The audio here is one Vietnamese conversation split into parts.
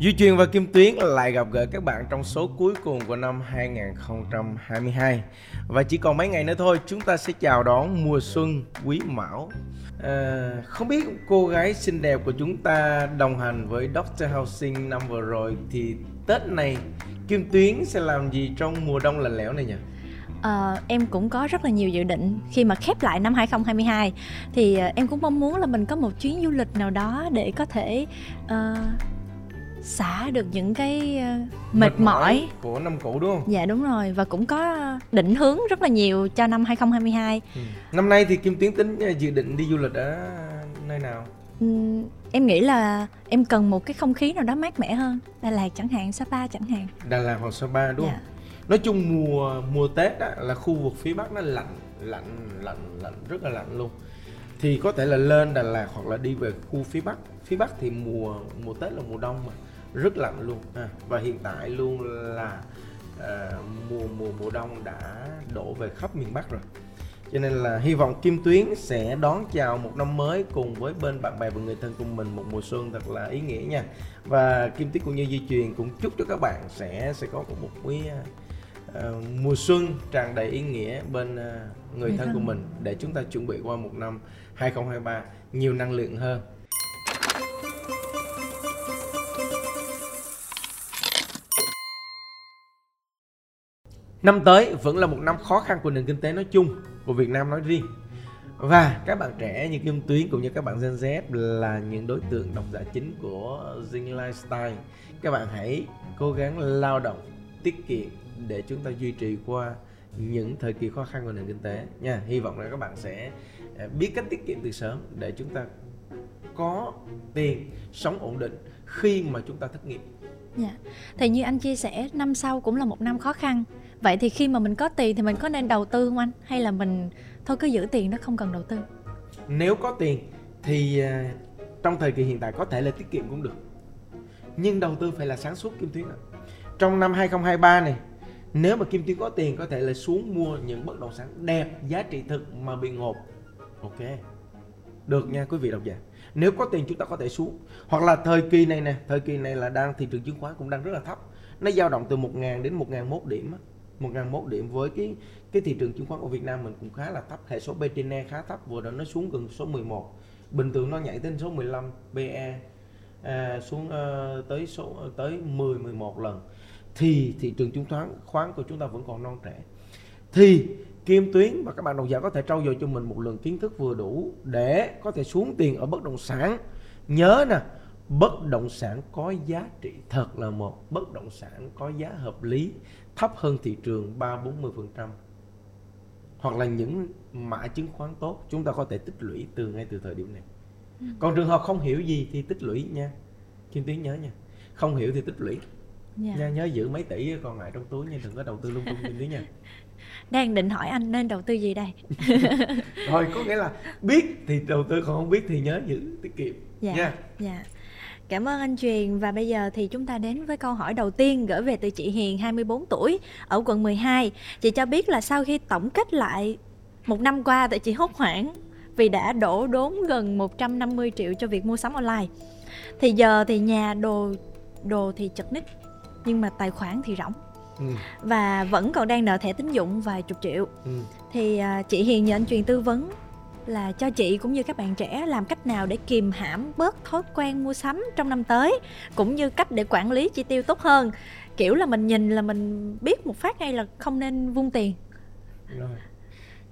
Duy Truyền và Kim Tuyến lại gặp gỡ các bạn trong số cuối cùng của năm 2022 Và chỉ còn mấy ngày nữa thôi chúng ta sẽ chào đón mùa xuân quý mão. À, Không biết cô gái xinh đẹp của chúng ta đồng hành với Doctor Housing năm vừa rồi Thì Tết này Kim Tuyến sẽ làm gì trong mùa đông lạnh lẽo này nhỉ? À, em cũng có rất là nhiều dự định. Khi mà khép lại năm 2022 thì ờ, em cũng mong muốn là mình có một chuyến du lịch nào đó để có thể uh, xả được những cái uh, mệt, mệt mỏi, mỏi của năm cũ đúng không? Dạ đúng rồi và cũng có định hướng rất là nhiều cho năm 2022. Ừ. Năm nay thì Kim Tiến tính dự định đi du lịch ở nơi nào? Ừ, em nghĩ là em cần một cái không khí nào đó mát mẻ hơn Đà Lạt chẳng hạn, Sapa chẳng hạn. Đà Lạt hoặc Sapa đúng dạ. không? Nói chung mùa mùa Tết á, là khu vực phía Bắc nó lạnh lạnh lạnh lạnh rất là lạnh luôn thì có thể là lên Đà Lạt hoặc là đi về khu phía Bắc phía Bắc thì mùa mùa Tết là mùa đông mà rất lạnh luôn. À, và hiện tại luôn là à, mùa mùa mùa đông đã đổ về khắp miền Bắc rồi. Cho nên là hy vọng Kim Tuyến sẽ đón chào một năm mới cùng với bên bạn bè và người thân của mình một mùa xuân thật là ý nghĩa nha. Và Kim Tuyến cũng như Di truyền cũng chúc cho các bạn sẽ sẽ có một quý uh, mùa xuân tràn đầy ý nghĩa bên uh, người thân của mình để chúng ta chuẩn bị qua một năm 2023 nhiều năng lượng hơn Năm tới vẫn là một năm khó khăn của nền kinh tế nói chung, của Việt Nam nói riêng. Và các bạn trẻ như Kim Tuyến cũng như các bạn Gen Z là những đối tượng độc giả chính của Zing Lifestyle. Các bạn hãy cố gắng lao động, tiết kiệm để chúng ta duy trì qua những thời kỳ khó khăn của nền kinh tế nha. Hy vọng là các bạn sẽ à, biết cách tiết kiệm từ sớm để chúng ta có tiền sống ổn định khi mà chúng ta thất nghiệp. Dạ. Thì như anh chia sẻ năm sau cũng là một năm khó khăn vậy thì khi mà mình có tiền thì mình có nên đầu tư không anh? Hay là mình thôi cứ giữ tiền nó không cần đầu tư? Nếu có tiền thì à, trong thời kỳ hiện tại có thể là tiết kiệm cũng được. Nhưng đầu tư phải là sáng suốt kim tuyến ạ. Trong năm 2023 này, nếu mà kim tuyến có tiền có thể là xuống mua những bất động sản đẹp, giá trị thực mà bị ngộp. Ok. Được nha, quý vị độc giả. Nếu có tiền chúng ta có thể xuống. Hoặc là thời kỳ này nè, thời kỳ này là đang thị trường chứng khoán cũng đang rất là thấp. Nó dao động từ 1.000 đến 1.001 điểm 1.001 điểm với cái cái thị trường chứng khoán của Việt Nam mình cũng khá là thấp. Hệ số P khá thấp vừa đó nó xuống gần số 11 bình thường nó nhảy đến số 15 PE à, xuống uh, tới số tới 10 11 lần. Thì thị trường chứng khoán khoán của chúng ta vẫn còn non trẻ. Thì Kim Tuyến và các bạn độc giả có thể trau dồi cho mình một lượng kiến thức vừa đủ để có thể xuống tiền ở bất động sản. Nhớ nè bất động sản có giá trị thật là một bất động sản có giá hợp lý thấp hơn thị trường 3-40% hoặc là những mã chứng khoán tốt chúng ta có thể tích lũy từ ngay từ thời điểm này. Ừ. còn trường hợp không hiểu gì thì tích lũy nha. Kim Tiến nhớ nha. Không hiểu thì tích lũy. Yeah. Dạ. nha nhớ giữ mấy tỷ còn lại trong túi nha đừng có đầu tư lung tung Kim Tiến nha. Đang định hỏi anh nên đầu tư gì đây? Rồi có nghĩa là biết thì đầu tư còn không biết thì nhớ giữ tiết kiệm dạ, nha. dạ Cảm ơn anh Truyền và bây giờ thì chúng ta đến với câu hỏi đầu tiên gửi về từ chị Hiền 24 tuổi ở quận 12. Chị cho biết là sau khi tổng kết lại một năm qua tại chị hốt hoảng vì đã đổ đốn gần 150 triệu cho việc mua sắm online. Thì giờ thì nhà đồ đồ thì chật ních nhưng mà tài khoản thì rỗng. Ừ. Và vẫn còn đang nợ thẻ tín dụng vài chục triệu. Ừ. Thì uh, chị Hiền nhờ anh Truyền tư vấn là cho chị cũng như các bạn trẻ làm cách nào để kìm hãm bớt thói quen mua sắm trong năm tới cũng như cách để quản lý chi tiêu tốt hơn. Kiểu là mình nhìn là mình biết một phát ngay là không nên vung tiền. Rồi.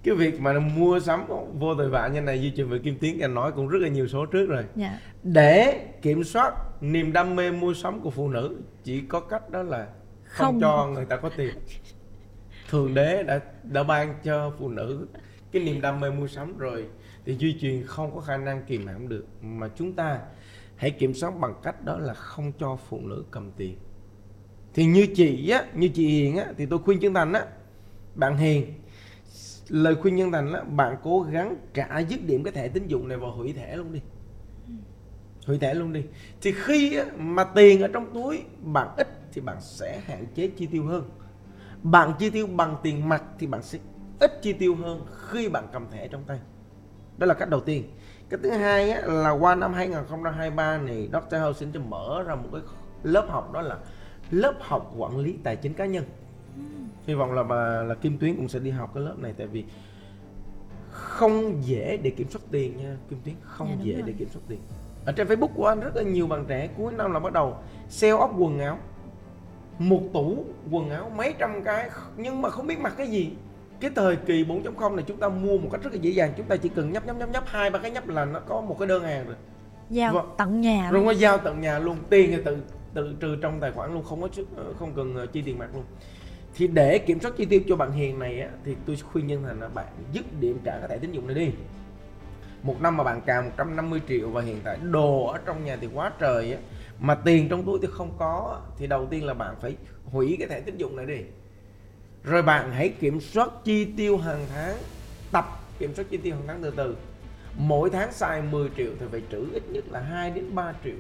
Cái việc mà mua sắm vô tội vạ như này di chuyển về kim tiến anh nói cũng rất là nhiều số trước rồi. Dạ. để kiểm soát niềm đam mê mua sắm của phụ nữ chỉ có cách đó là không, không. cho người ta có tiền. Thường đế đã đã ban cho phụ nữ cái niềm đam mê mua sắm rồi thì duy truyền không có khả năng kìm hãm được. Mà chúng ta hãy kiểm soát bằng cách đó là không cho phụ nữ cầm tiền. Thì như chị á như chị hiền á thì tôi khuyên chân thành á bạn hiền lời khuyên nhân thành á bạn cố gắng trả dứt điểm cái thẻ tín dụng này vào hủy thẻ luôn đi. Hủy thẻ luôn đi. Thì khi á, mà tiền ở trong túi bạn ít thì bạn sẽ hạn chế chi tiêu hơn. Bạn chi tiêu bằng tiền mặt thì bạn sẽ ít chi tiêu hơn khi bạn cầm thẻ trong tay. Đó là cách đầu tiên. Cái thứ hai á, là qua năm 2023 này Dr. House xin cho mở ra một cái lớp học đó là lớp học quản lý tài chính cá nhân. Hy vọng là bà là Kim Tuyến cũng sẽ đi học cái lớp này tại vì không dễ để kiểm soát tiền nha Kim Tuyến không Dạ, dễ rồi. để kiểm soát tiền. Ở trên Facebook của anh rất là nhiều bạn trẻ cuối năm là bắt đầu sale ốc quần áo. Một tủ quần áo mấy trăm cái nhưng mà không biết mặc cái gì cái thời kỳ 4.0 này chúng ta mua một cách rất là dễ dàng. Chúng ta chỉ cần nhấp nhấp nhấp nhấp. Hai ba cái nhấp là nó có một cái đơn hàng rồi. Giao Vâng. tận nhà rồi nó giao tận nhà luôn. Tiền thì tự tự trừ trong tài khoản luôn. Không có ờ, không cần ờ, chi tiền mặt luôn. Thì để kiểm soát chi tiêu cho bạn hiền này á, thì tôi khuyên nhân thành là bạn dứt điểm trả cái thẻ tín dụng này đi. Một năm mà bạn cào 150 triệu và hiện tại đồ ở trong nhà thì quá trời á. Mà tiền trong túi thì không có thì đầu tiên là bạn phải hủy cái thẻ tín dụng này đi rồi bạn hãy kiểm soát chi tiêu hàng tháng tập kiểm soát chi tiêu hàng tháng từ từ. Mỗi tháng xài 10 triệu thì phải trữ ít nhất là 2 đến 3 triệu.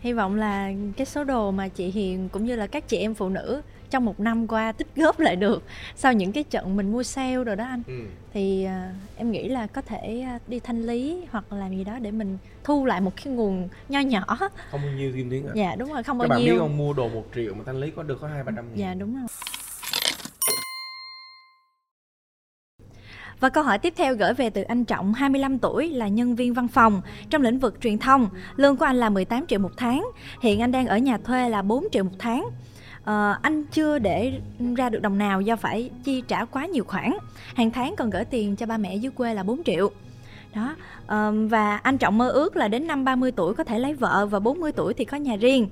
Hy vọng là cái số đồ mà chị Hiền cũng như là các chị em phụ nữ trong một năm qua tích góp lại được sau những cái trận mình mua sale rồi đó anh. Ừ. thì à, em nghĩ là có thể à, đi thanh lý hoặc làm gì đó để mình thu lại một cái nguồn nho nhỏ. Không bao nhiêu kim tuyến ạ. Dạ đúng rồi không các bao bạn biết nhiêu không mua đồ 1 triệu mà thanh lý có được có hai ba trăm dạ đúng rồi Và câu hỏi tiếp theo gửi về từ anh Trọng, 25 tuổi, là nhân viên văn phòng trong lĩnh vực truyền thông. Lương của anh là 18 triệu một tháng. Hiện anh đang ở nhà thuê là 4 triệu một tháng. À, anh chưa để ra được đồng nào do phải chi trả quá nhiều khoản. Hàng tháng còn gửi tiền cho ba mẹ dưới quê là 4 triệu. Đó. Và anh Trọng mơ ước là đến năm 30 tuổi có thể lấy vợ và 40 tuổi thì có nhà riêng.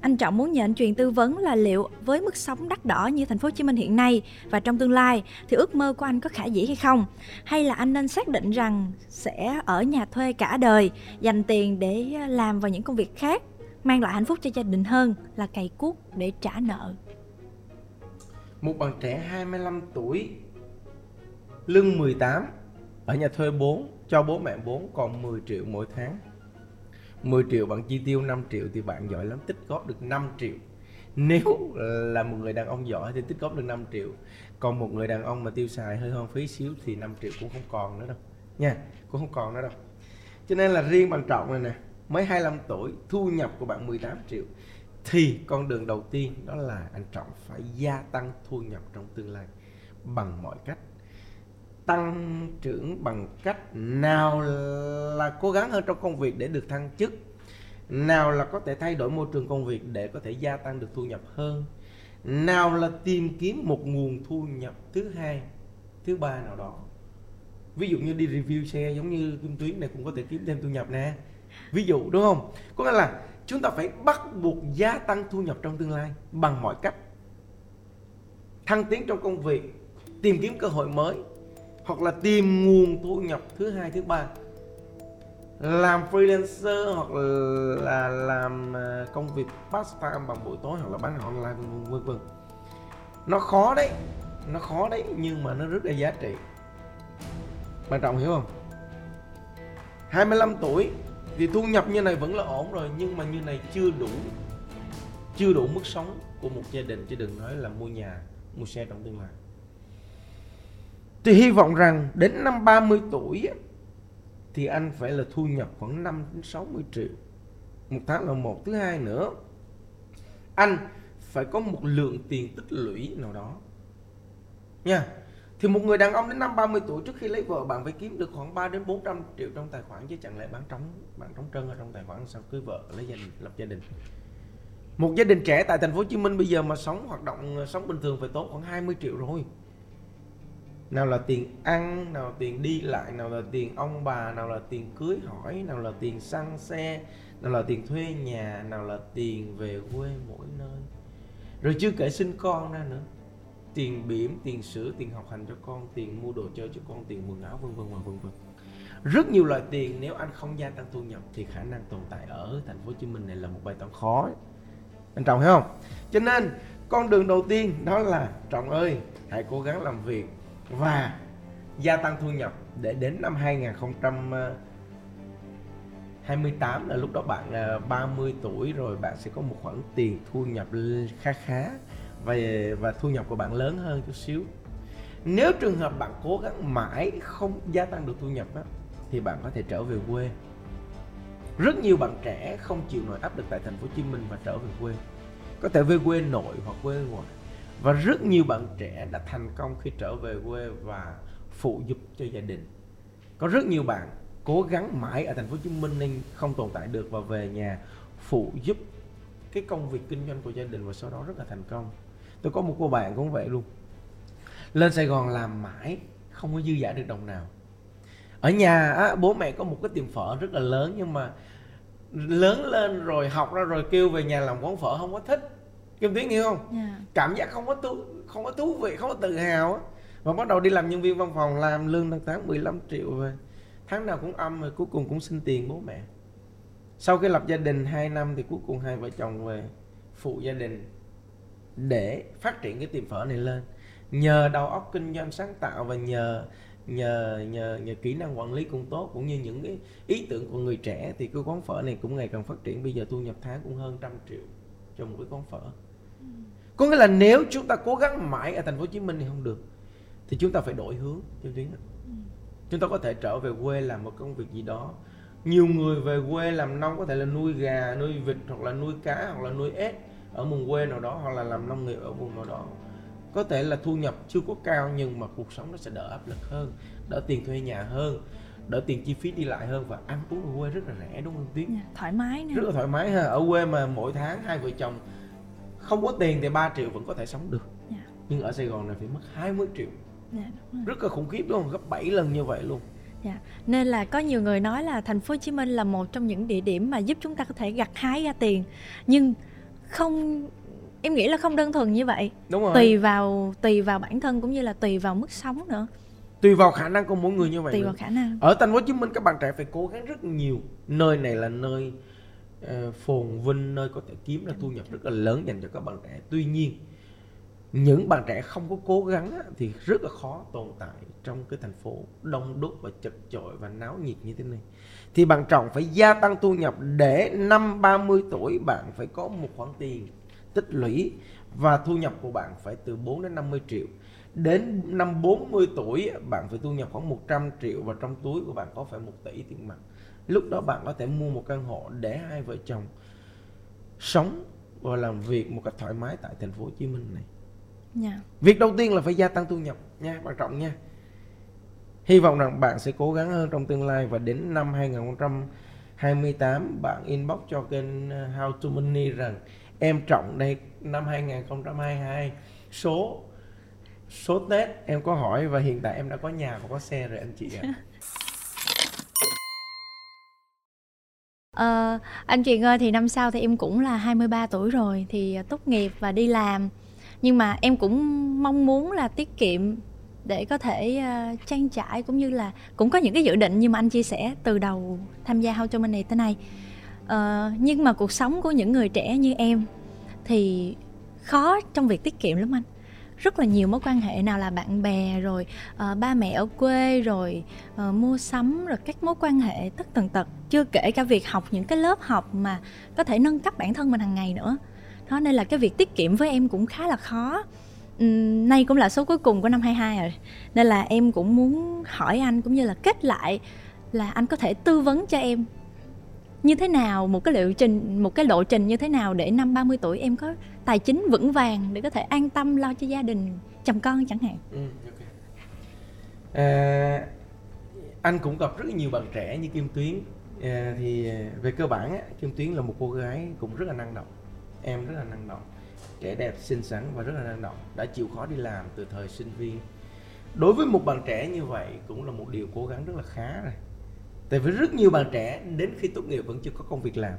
Anh Trọng muốn nhờ anh truyền tư vấn là liệu với mức sống đắt đỏ như thành phố Hồ Chí Minh hiện nay và trong tương lai thì ước mơ của anh có khả dĩ hay không? Hay là anh nên xác định rằng sẽ ở nhà thuê cả đời, dành tiền để làm vào những công việc khác, mang lại hạnh phúc cho gia đình hơn là cày cuốc để trả nợ. một bạn trẻ 25 tuổi lương 18 ở nhà thuê 4 cho bố mẹ 4 còn 10 triệu mỗi tháng. 10 triệu bạn chi tiêu 5 triệu thì bạn giỏi lắm, tích góp được 5 triệu. Nếu là một người đàn ông giỏi thì tích góp được 5 triệu. Còn một người đàn ông mà tiêu xài hơi hoang phí xíu thì 5 triệu cũng không còn nữa đâu. Nha, cũng không còn nữa đâu. Cho nên là riêng bạn trọng này nè, mới 25 tuổi, thu nhập của bạn 18 triệu, thì con đường đầu tiên đó là anh trọng phải gia tăng thu nhập trong tương lai bằng mọi cách tăng trưởng bằng cách nào là cố gắng hơn trong công việc để được thăng chức? Nào là có thể thay đổi môi trường công việc để có thể gia tăng được thu nhập hơn? Nào là tìm kiếm một nguồn thu nhập thứ hai, thứ ba nào đó? Ví dụ như đi review xe giống như kim tuyến này cũng có thể kiếm thêm thu nhập nè. Ví dụ, đúng không? Có nghĩa là chúng ta phải bắt buộc gia tăng thu nhập trong tương lai bằng mọi cách. Thăng tiến trong công việc, tìm kiếm cơ hội mới hoặc là tìm nguồn thu nhập thứ hai, thứ ba. Làm freelancer hoặc là làm à, công việc part time bằng buổi tối hoặc là bán hàng online, vân vân vân. Vân nó khó đấy, nó khó đấy nhưng mà nó rất là giá trị. Bạn trọng hiểu không? 25 tuổi thì thu nhập như này vẫn là ổn rồi nhưng mà như này chưa đủ chưa đủ mức sống của một gia đình chứ đừng nói là mua nhà, mua xe trong tương lai thì hy vọng rằng đến năm 30 tuổi thì anh phải là thu nhập khoảng 5 đến 60 triệu. Một tháng là một, thứ hai nữa, anh phải có một lượng tiền tích lũy nào đó. Nha. Thì một người đàn ông đến năm 30 tuổi trước khi lấy vợ bạn phải kiếm được khoảng 3 đến 400 triệu trong tài khoản chứ chẳng lẽ bán trống bán trống trơn ở trong tài khoản sao cưới vợ, lấy gia đình, lập gia đình. Một gia đình trẻ tại thành phố Hồ Chí Minh bây giờ mà sống hoạt động ờ, sống bình thường phải tốn khoảng 20 triệu rồi nào là tiền ăn, nào là tiền đi lại, nào là tiền ông bà, nào là tiền cưới hỏi, nào là tiền xăng xe, nào là tiền thuê nhà, nào là tiền về quê mỗi nơi. Rồi chưa kể sinh con ra nữa. Tiền bỉm, tiền sữa, tiền học hành cho con, tiền mua đồ chơi cho con, tiền quần áo, vân vân và vân vân. Rất nhiều loại tiền nếu anh không gia tăng thu nhập thì khả năng tồn tại ở thành phố Hồ Chí Minh này là một bài toán khó. Anh Trọng hiểu không? Cho nên con đường đầu tiên đó là, Trọng ơi, hãy cố gắng làm việc và gia tăng thu nhập để đến năm 2028 là lúc đó bạn à, 30 tuổi rồi bạn sẽ có một khoản tiền thu nhập khá khá và và thu nhập của bạn lớn hơn chút xíu. Nếu trường hợp bạn cố gắng mãi không gia tăng được thu nhập á, thì bạn có thể trở về quê. Rất nhiều bạn trẻ không chịu nổi áp lực tại thành phố Hồ Chí Minh và trở về quê. Có thể về quê nội hoặc quê ngoại và rất nhiều bạn trẻ đã thành công khi trở về quê và phụ giúp cho gia đình. Có rất nhiều bạn cố gắng mãi ở thành phố Hồ Chí Minh nên không tồn tại được và về nhà phụ giúp cái công việc kinh doanh của gia đình và sau đó rất là thành công. Tôi có một cô bạn cũng vậy luôn. Lên Sài Gòn làm mãi không có dư giả được đồng nào. Ở nhà á, bố mẹ có một cái tiệm phở rất là lớn nhưng mà lớn lên rồi học ra rồi kêu về nhà làm quán phở không có thích. Kim Tuyến hiểu không? Yeah. Cảm giác không có thú, không có thú vị, không có tự hào á. Và bắt đầu đi làm nhân viên văn phòng làm lương tháng tháng 15 triệu về. Tháng nào cũng âm rồi cuối cùng cũng xin tiền bố mẹ. Sau khi lập gia đình 2 năm thì cuối cùng hai vợ chồng về phụ gia đình để phát triển cái tiệm phở này lên. Nhờ đầu óc kinh doanh sáng tạo và nhờ nhờ nhờ nhờ kỹ năng quản lý cũng tốt cũng như những cái ý tưởng của người trẻ thì cái quán phở này cũng ngày càng phát triển bây giờ thu nhập tháng cũng hơn trăm triệu cho một cái quán phở có nghĩa là nếu chúng ta cố gắng mãi ở thành phố Hồ Chí Minh thì không được thì chúng ta phải đổi hướng Kim Tuyến ạ. chúng ta có thể trở về quê làm một công việc gì đó. Nhiều người về quê làm nông có thể là nuôi gà nuôi vịt hoặc là nuôi cá hoặc là nuôi ếch ở vùng quê nào đó hoặc là làm nông nghiệp ở vùng nào đó. Có thể là thu nhập chưa có cao nhưng mà cuộc sống nó sẽ đỡ áp lực hơn đỡ tiền thuê nhà hơn đỡ tiền chi phí đi lại hơn và ăn uống ở quê rất là rẻ đúng không Tuyến Yeah, thoải mái nè. Rất là thoải mái ha. Ở quê mà mỗi tháng hai vợ chồng không có tiền thì 3 triệu vẫn có thể sống được Dạ. nhưng ở Sài Gòn này phải mất 20 triệu Dạ, đúng rồi. rất là khủng khiếp luôn gấp 7 lần như vậy luôn Dạ. Nên là có nhiều người nói là thành phố Hồ Chí Minh là một trong những địa điểm mà giúp chúng ta có thể gặt hái ra tiền. Nhưng không em nghĩ là không đơn thuần như vậy. đúng rồi Tùy vào tùy vào bản thân cũng như là tùy vào mức sống nữa, tùy vào khả năng của mỗi người như vậy tùy nữa. vào khả năng. ở thành phố Hồ Chí Minh các bạn trẻ phải cố gắng rất nhiều nơi này là nơi Ờ, phồn vinh nơi có thể kiếm ra thu nhập rất là lớn dành cho các bạn trẻ. Tuy nhiên, những bạn trẻ không có cố gắng thì rất là khó tồn tại trong cái thành phố đông đúc và chật chội và náo nhiệt như thế này. Thì bạn trọng phải gia tăng thu nhập để năm 30 tuổi bạn phải có một khoản tiền tích lũy và thu nhập của bạn phải từ 4 đến 50 triệu. Đến năm 40 tuổi bạn phải thu nhập khoảng 100 triệu và trong túi của bạn có phải 1 tỷ tiền mặt lúc đó bạn có thể mua một căn hộ để hai vợ chồng sống và làm việc một cách thoải mái tại thành phố Hồ Chí Minh này Dạ. Việc đầu tiên là phải gia tăng thu nhập nha, quan trọng nha. Hy vọng rằng bạn sẽ cố gắng hơn trong tương lai và đến năm 2028 bạn inbox cho kênh uh, How to Money rằng em trọng đây năm 2022 số số Tết em có hỏi và hiện tại em đã có nhà và có xe rồi anh chị ạ. Ờ, anh Truyền ơi thì năm sau thì em cũng là 23 tuổi rồi thì ờ, tốt nghiệp và đi làm. Nhưng mà em cũng mong muốn là tiết kiệm để có thể uh, trang trải cũng như là cũng có những cái dự định như mà anh chia sẻ từ đầu tham gia How to Money tới nay. uh, nhưng mà cuộc sống của những người trẻ như em thì khó trong việc tiết kiệm lắm anh rất là nhiều mối quan hệ nào là bạn bè rồi uh, ba mẹ ở quê rồi uh, mua sắm rồi các mối quan hệ tất tần tật. Chưa kể cả việc học những cái lớp học mà có thể nâng cấp bản thân mình hàng ngày nữa. Đó nên là cái việc tiết kiệm với em cũng khá là khó. Nay cũng là số cuối cùng của năm 22 rồi nên là em cũng muốn hỏi anh cũng như là kết lại là anh có thể tư vấn cho em như thế nào một cái liệu trình một cái lộ trình như thế nào để năm 30 tuổi em có tài chính vững vàng để có thể an tâm lo cho gia đình chồng con chẳng hạn. Ừ, okay. À, anh cũng gặp rất nhiều bạn trẻ như Kim Tuyến. À, thì về cơ bản á, Kim Tuyến là một cô gái cũng rất là năng động. Em rất là năng động. Trẻ đẹp xinh xắn và rất là năng động. Đã chịu khó đi làm từ thời sinh viên. Đối với một bạn trẻ như vậy cũng là một điều cố gắng rất là khá rồi. Tại vì rất nhiều bạn trẻ đến khi tốt nghiệp vẫn chưa có công việc làm.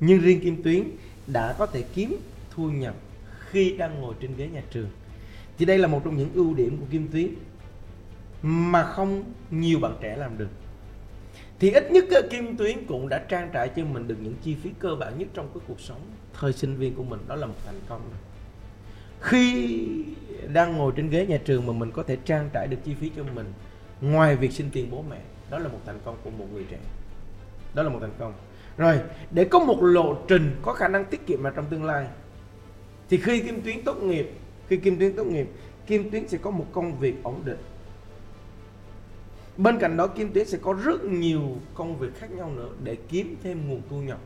Nhưng riêng Kim Tuyến đã có thể kiếm thu nhập khi đang ngồi trên ghế nhà trường. Thì đây là một trong những ưu điểm của Kim Tuyến mà không nhiều bạn trẻ làm được. Thì ít nhất ờ, Kim Tuyến cũng đã trang trải cho mình được những chi phí cơ bản nhất trong cái cuộc sống thời sinh viên của mình. Đó là một thành công rồi. khi đang ngồi trên ghế nhà trường mà mình có thể trang trải được chi phí cho mình ngoài việc xin tiền bố mẹ, đó là một thành công của một người trẻ. Đó là một thành công. Rồi, để có một lộ trình có khả năng tiết kiệm mà trong tương lai thì khi Kim Tuyến tốt nghiệp, khi Kim Tuyến tốt nghiệp, Kim Tuyến sẽ có một công việc ổn định. Bên cạnh đó, Kim Tuyến sẽ có rất nhiều công việc khác nhau nữa để kiếm thêm nguồn thu nhập.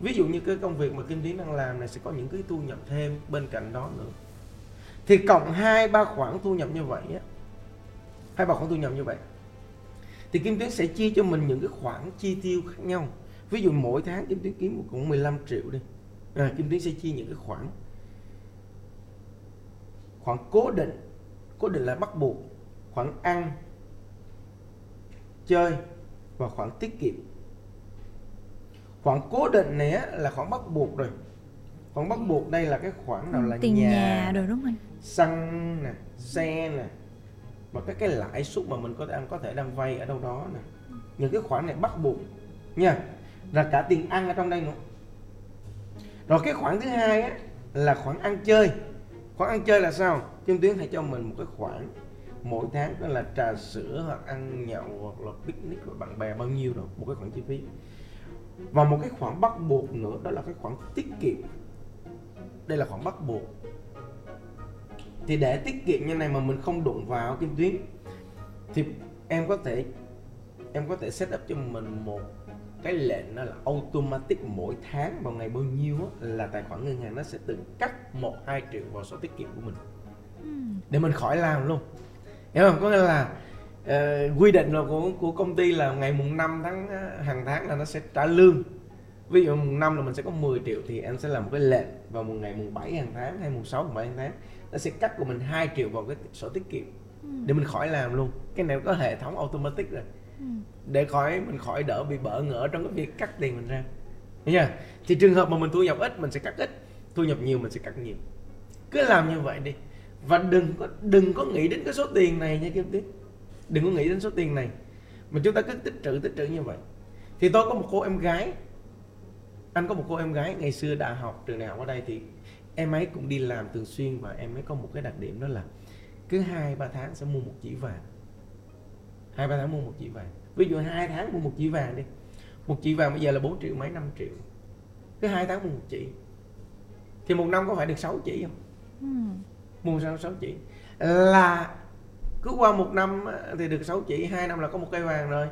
Ví dụ như cái công việc mà Kim Tuyến đang làm này sẽ có những cái thu nhập thêm bên cạnh đó nữa. Thì cộng hai, ba khoản thu nhập như vậy á, hai, ba khoản thu nhập như vậy, thì Kim Tuyến sẽ chia cho mình những cái khoản chi tiêu khác nhau. Ví dụ mỗi tháng Kim Tuyến kiếm cũng 15 triệu đi à, Kim Tuyến sẽ chia những cái khoản khoản cố định cố định là bắt buộc khoản ăn chơi và khoản tiết kiệm. Khoản cố định này là khoản bắt buộc rồi. Khoản bắt buộc đây là cái khoản nào là tiền nhà, nhà rồi đúng không anh xăng nè xe nè và các cái lãi suất mà mình có thể có thể đang vay ở đâu đó nè. Những cái khoản này bắt buộc nha. Và cả tiền ăn ở trong đây nữa rồi cái khoản thứ hai á, là khoản ăn chơi. Khoản ăn chơi là sao? Kim Tuyến hãy cho mình một cái khoản, mỗi tháng đó là trà sữa hoặc ăn nhậu hoặc là picnic với bạn bè, bao nhiêu rồi, một cái khoản chi phí. Và một cái khoản bắt buộc nữa, đó là cái khoản tiết kiệm. Đây là khoản bắt buộc. Thì để tiết kiệm như này mà mình không đụng vào kim tuyến, thì em có thể, em có thể set up cho mình một cái lệnh đó là automatic mỗi tháng vào ngày bao nhiêu á, là tài khoản ngân hàng nó sẽ tự cắt một hai triệu vào sổ tiết kiệm của mình. Để mình khỏi làm luôn. Hiểu không? Có nghĩa là uh, quy định là của của công ty là ngày mùng 5 tháng uh, hàng tháng là nó sẽ trả lương. Ví dụ mùng 5 là mình sẽ có 10 triệu thì em sẽ làm một cái lệnh vào mùng ngày mùng 7 hàng tháng hay mùng 6 mùng 7 hàng tháng nó sẽ cắt của mình 2 triệu vào cái sổ tiết kiệm. Để mình khỏi làm luôn. Cái này có hệ thống automatic rồi để khỏi mình khỏi đỡ bị bỡ ngỡ trong cái việc cắt tiền mình ra. Nha chưa? thì trường hợp mà mình thu nhập ít, mình sẽ cắt ít. Thu nhập nhiều, mình sẽ cắt nhiều. Cứ làm như vậy đi. Và đừng có đừng có nghĩ đến cái số tiền này nha kim tuyết. Đừng có nghĩ đến số tiền này. Mà chúng ta cứ tích trữ tích trữ như vậy. Thì tôi có một cô em gái. Anh có một cô em gái ngày xưa đã học trường đại học ở đây thì em ấy cũng đi làm thường xuyên và em ấy có một cái đặc điểm đó là cứ hai ba tháng sẽ mua một chỉ vàng. Hai ba tháng mua một chỉ vàng ví dụ hai tháng mua một chỉ vàng đi. Một chỉ vàng bây giờ là 4 triệu mấy 5 triệu. Cứ hai tháng mua một chỉ. Thì một năm có phải được 6 chỉ không? Ừ. mua sao 6 chỉ? Là cứ qua một năm thì được 6 chỉ hai năm là có một cây vàng rồi.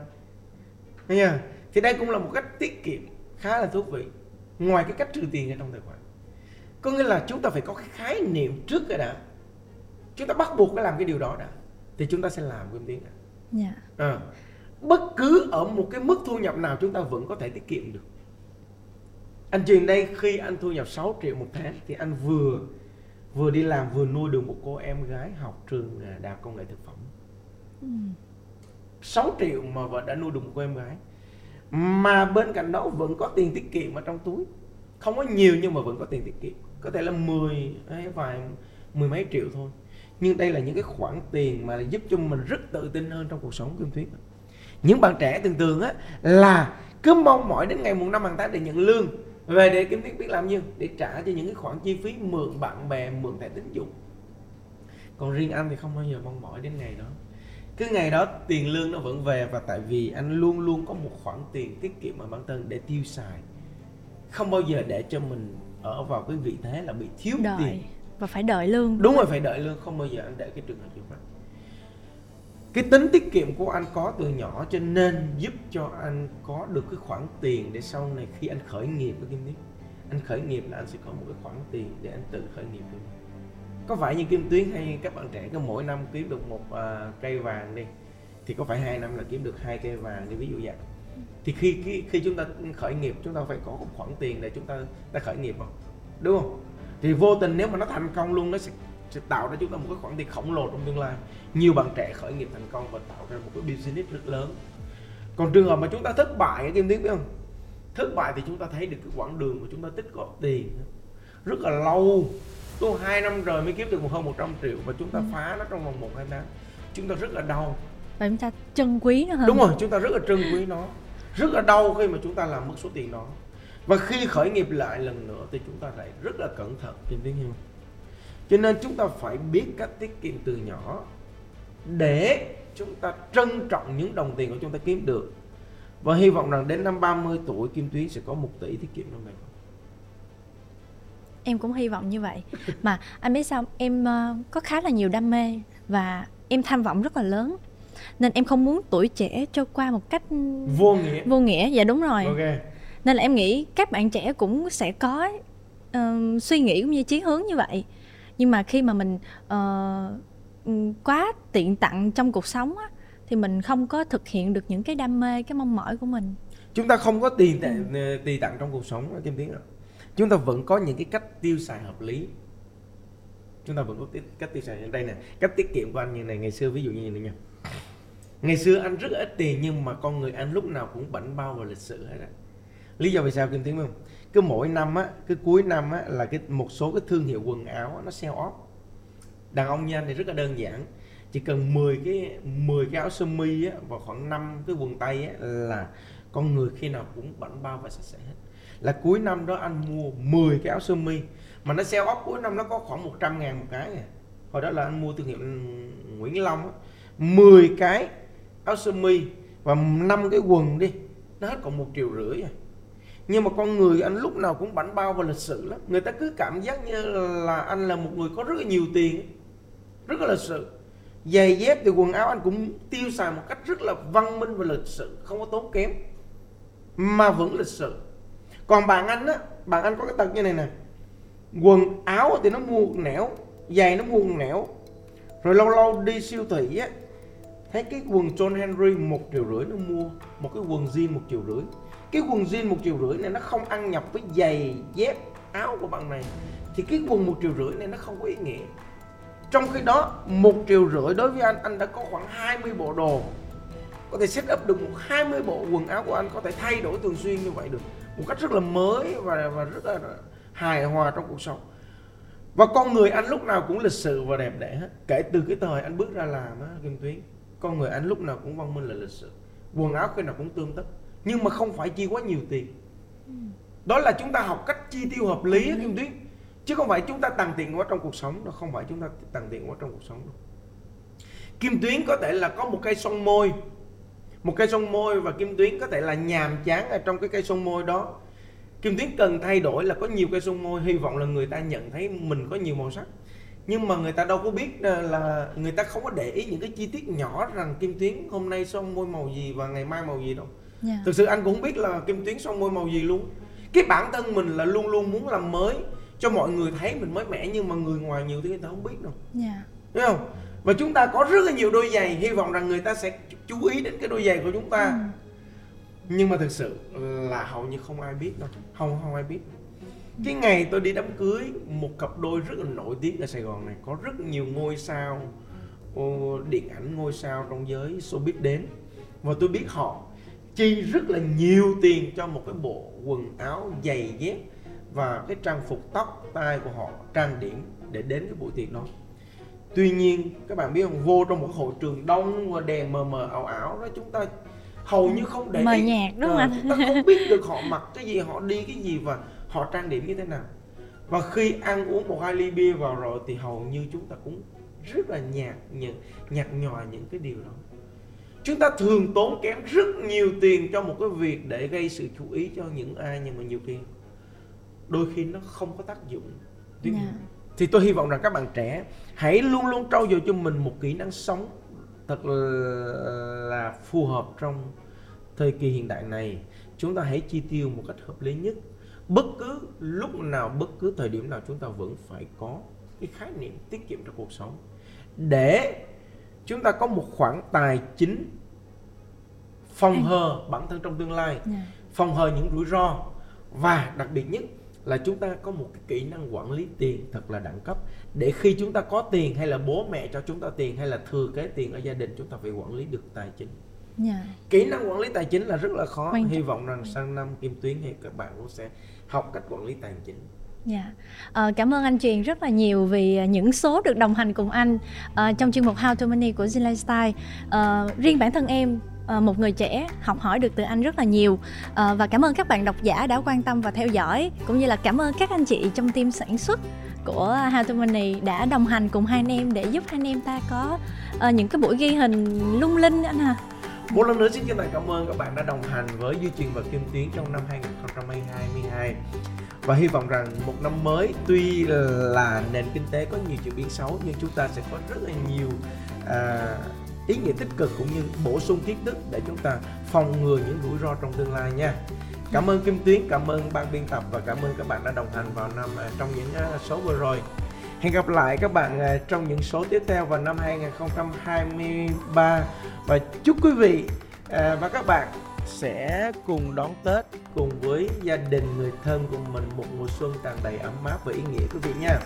Thấy chưa? thì đây cũng là một cách tiết kiệm khá là thú vị. Ngoài cái cách trừ tiền ra trong tài khoản. Có nghĩa là chúng ta phải có cái khái niệm trước cái đã. Chúng ta bắt buộc phải làm cái điều đó đã. Thì chúng ta sẽ làm cái tiếng đã. Dạ. à, bất cứ ở một cái mức thu nhập nào chúng ta vẫn có thể tiết kiệm được. Anh truyền đây, khi anh thu nhập 6 triệu một tháng thì anh vừa vừa đi làm, vừa nuôi được một cô em gái học trường à, đại công nghệ thực phẩm. Ừ. 6 triệu mà vợ đã nuôi được một cô em gái, mà bên cạnh đó vẫn có tiền tiết kiệm ở trong túi. Không có nhiều nhưng mà vẫn có tiền tiết kiệm. Có thể là 10 hay vài, mười mấy triệu thôi. Nhưng đây là những cái khoản tiền mà giúp cho mình rất tự tin hơn trong cuộc sống, kim thuyết những bạn trẻ thường thường á là cứ mong mỏi đến ngày mùng năm hàng tháng để nhận lương về để kiếm tiền biết làm như để trả cho những cái khoản chi phí mượn bạn bè mượn thẻ tín dụng. Còn riêng anh thì không bao giờ mong mỏi đến ngày đó. Cứ ngày đó tiền lương nó vẫn về và tại vì anh luôn luôn có một khoản tiền tiết kiệm ở bản thân để tiêu xài. Không bao giờ để cho mình ở vào cái vị thế là bị thiếu tiền. Đợi và phải đợi lương. đúng rồi phải đợi lương không bao giờ anh để cái trường hợp như vậy cái tính tiết kiệm của anh có từ nhỏ cho nên giúp cho anh có được cái khoản tiền để sau này khi anh khởi nghiệp với Kim Tuyết. Anh khởi nghiệp là anh sẽ có một cái khoản tiền để anh tự khởi nghiệp được có phải như Kim Tuyến hay các bạn trẻ cứ mỗi năm kiếm được một uh, cây vàng đi thì có phải hai năm là kiếm được hai cây vàng đi ví dụ vậy? Thì khi khi, khi chúng ta khởi nghiệp chúng ta phải có một khoản tiền để chúng ta ta khởi nghiệp không? Đúng không? Thì vô tình nếu mà nó thành công luôn nó sẽ, sẽ tạo ra chúng ta một cái khoản tiền khổng lồ trong tương lai. Nhiều bạn trẻ khởi nghiệp thành công và tạo ra một cái business rất lớn. Còn trường hợp mà chúng ta thất bại kim tiến biết không? Thất bại thì chúng ta thấy được cái quãng đường mà chúng ta tích góp tiền. Rất là lâu tôi hai năm rồi mới kiếm được hơn 100 triệu và chúng ta Ừ. phá nó trong vòng một hai tháng chúng ta rất là đau. Và chúng ta trân quý nó hơn. đúng rồi chúng ta rất là trân quý nó. Rất là đau khi mà chúng ta làm mất số tiền đó. Và khi khởi nghiệp lại lần nữa thì chúng ta phải rất là cẩn thận trên tiếng hiểu cho nên chúng ta phải biết cách tiết kiệm từ nhỏ để chúng ta trân trọng những đồng tiền của chúng ta kiếm được. Và hy vọng rằng đến năm 30 tuổi Kim Tuyến sẽ có 1 tỷ tiết kiệm trong tài khoản Em cũng hy vọng như vậy. Mà anh biết sao, em ờ, có khá là nhiều đam mê và em tham vọng rất là lớn. nên em không muốn tuổi trẻ trôi qua một cách vô nghĩa. vô nghĩa. Dạ đúng rồi. Ok. Nên là em nghĩ các bạn trẻ cũng sẽ có uh, suy nghĩ cũng như chí hướng như vậy nhưng mà khi mà mình uh, quá tiện tặng trong cuộc sống á, thì mình không có thực hiện được những cái đam mê cái mong mỏi của mình. Chúng ta không có tiền ừ. tiền tặng trong cuộc sống kim tiến ạ. Chúng ta vẫn có những cái cách tiêu xài hợp lý. Chúng ta vẫn có tiết, cách tiêu xài đây nè. Cách tiết kiệm của anh như này ngày xưa ví dụ như này nha. Ngày xưa anh rất ít tiền nhưng mà con người anh lúc nào cũng bảnh bao và lịch sự hết á. Lý do vì sao kim tiến không cứ mỗi năm á cứ cuối năm á là cái một số cái thương hiệu quần áo á, nó sell off. Đàn ông như anh thì rất là đơn giản. Chỉ cần 10 cái 10 cái áo sơ mi á và khoảng 5 cái quần tây á là con người khi nào cũng bảnh bao và sạch sẽ hết. Là cuối năm đó anh mua 10 cái áo sơ mi mà nó sale off cuối năm nó có khoảng 100 ngàn một cái à. hồi đó là anh mua thương hiệu Nguyễn Long á. 10 cái áo sơ mi và năm cái quần đi nó hết còn một triệu rưỡi à nhưng mà con người anh lúc nào cũng bảnh bao và lịch sự lắm. Người ta cứ cảm giác như là anh là một người có rất là nhiều tiền, rất là lịch sự. Giày dép thì quần áo anh cũng tiêu xài một cách rất là văn minh và lịch sự, không có tốn kém, mà vẫn lịch sự. Còn bạn anh á, bạn anh có cái tật như này nè. Quần áo thì nó mua nẻo, giày nó mua nẻo. Rồi lâu lâu đi siêu thị á, thấy cái quần John Henry một triệu rưỡi nó mua, một cái quần jean một triệu rưỡi cái quần jean một triệu rưỡi này nó không ăn nhập với giày, dép, áo của bạn này. Thì cái quần một triệu rưỡi này nó không có ý nghĩa. Trong khi đó, một triệu rưỡi đối với anh anh đã có khoảng 20 bộ đồ. Có thể set up được một 20 bộ quần áo của anh, có thể thay đổi thường xuyên như vậy được. Một cách rất là mới và và rất là hài hòa trong cuộc sống. Và con người anh lúc nào cũng lịch sự và đẹp đẽ hết. Kể từ cái thời anh bước ra làm á, kim tuyến, con người anh lúc nào cũng văn minh là lịch sự. Quần áo khi nào cũng tương tất nhưng mà không phải chi quá nhiều tiền. Đó là chúng ta học cách chi tiêu hợp lý kim tuyến chứ không phải chúng ta tăng tiền quá trong cuộc sống đâu không phải chúng ta tăng tiền quá trong cuộc sống đâu. Kim tuyến có thể là có một cây son môi. Một cây son môi và kim tuyến có thể là nhàm chán ở trong cái cây son môi đó. Kim tuyến cần thay đổi là có nhiều cây son môi hy vọng là người ta nhận thấy mình có nhiều màu sắc. Nhưng mà người ta đâu có biết là người ta không có để ý những cái chi tiết nhỏ rằng kim tuyến hôm nay son môi màu gì và ngày mai màu gì đâu yeah. Dạ. thực sự anh cũng không biết là kim tuyến son môi màu gì luôn cái bản thân mình là luôn luôn muốn làm mới cho mọi người thấy mình mới mẻ nhưng mà người ngoài nhiều thứ người ta không biết đâu yeah. Dạ. Đúng không và chúng ta có rất là nhiều đôi giày hy vọng rằng người ta sẽ chú ý đến cái đôi giày của chúng ta ừ. nhưng mà thực sự là hầu như không ai biết đâu không không ai biết cái ngày tôi đi đám cưới một cặp đôi rất là nổi tiếng ở Sài Gòn này có rất nhiều ngôi sao điện ảnh ngôi sao trong giới showbiz đến và tôi biết họ chi rất là nhiều tiền cho một cái bộ quần áo giày dép và cái trang phục tóc tai của họ trang điểm để đến cái buổi tiệc đó. Tuy nhiên các bạn biết không vô trong một hội trường đông và đèn mờ mờ ảo ảo đó chúng ta hầu như không để mờ nhạt đúng không ờ, chúng ta không biết được họ mặc cái gì họ đi cái gì và họ trang điểm như thế nào. Và khi ăn uống một hai ly bia vào rồi thì hầu như chúng ta cũng rất là nhạt nhạt, nhạt nhòa những cái điều đó chúng ta thường tốn kém rất nhiều tiền cho một cái việc để gây sự chú ý cho những ai nhưng mà nhiều khi đôi khi nó không có tác dụng yeah. Dạ. thì tôi hy vọng rằng các bạn trẻ hãy luôn luôn trau dồi cho mình một kỹ năng sống thật là phù hợp trong thời kỳ hiện đại này chúng ta hãy chi tiêu một cách hợp lý nhất bất cứ lúc nào bất cứ thời điểm nào chúng ta vẫn phải có cái khái niệm tiết kiệm trong cuộc sống để chúng ta có một khoản tài chính phòng hờ bản thân trong tương lai. Dạ. phòng hờ những rủi ro. Và đặc biệt nhất là chúng ta có một cái kỹ năng quản lý tiền thật là đẳng cấp. Để khi chúng ta có tiền hay là bố mẹ cho chúng ta tiền hay là thừa kế tiền ở gia đình chúng ta phải quản lý được tài chính. Yeah. Dạ. kỹ năng quản lý tài chính là rất là khó. Quan hy vọng rằng sang năm kim tuyến thì các bạn cũng sẽ học cách quản lý tài chính. Dạ, yeah. à, cảm ơn anh Truyền rất là nhiều vì ờ, những số được đồng hành cùng anh uh, trong chuyên mục How to Money của Zin Lifestyle. Uh, riêng bản thân em một người trẻ học hỏi được từ anh rất là nhiều và cảm ơn các bạn độc giả đã quan tâm và theo dõi cũng như là cảm ơn các anh chị trong team sản xuất của How to Money đã đồng hành cùng hai anh em để giúp hai anh em ta có những cái buổi ghi hình lung linh anh à một lần nữa xin chân thành cảm ơn các bạn đã đồng hành với Duy Truyền và Kim Tuyến trong năm 2022 và hy vọng rằng một năm mới tuy là nền kinh tế có nhiều chuyển biến xấu nhưng chúng ta sẽ có rất là nhiều à, ý nghĩa tích cực cũng như bổ sung kiến thức để chúng ta phòng ngừa những rủi ro trong tương lai nha. Cảm ơn Kim Tuyến cảm ơn ban biên tập và cảm ơn các bạn đã đồng hành vào năm à, trong những à, số vừa rồi hẹn gặp lại các bạn à, trong những số tiếp theo vào năm 2023 và chúc quý vị à, và các bạn sẽ cùng đón Tết cùng với gia đình, người thân của mình một mùa xuân tràn đầy ấm áp và ý nghĩa, quý vị nha.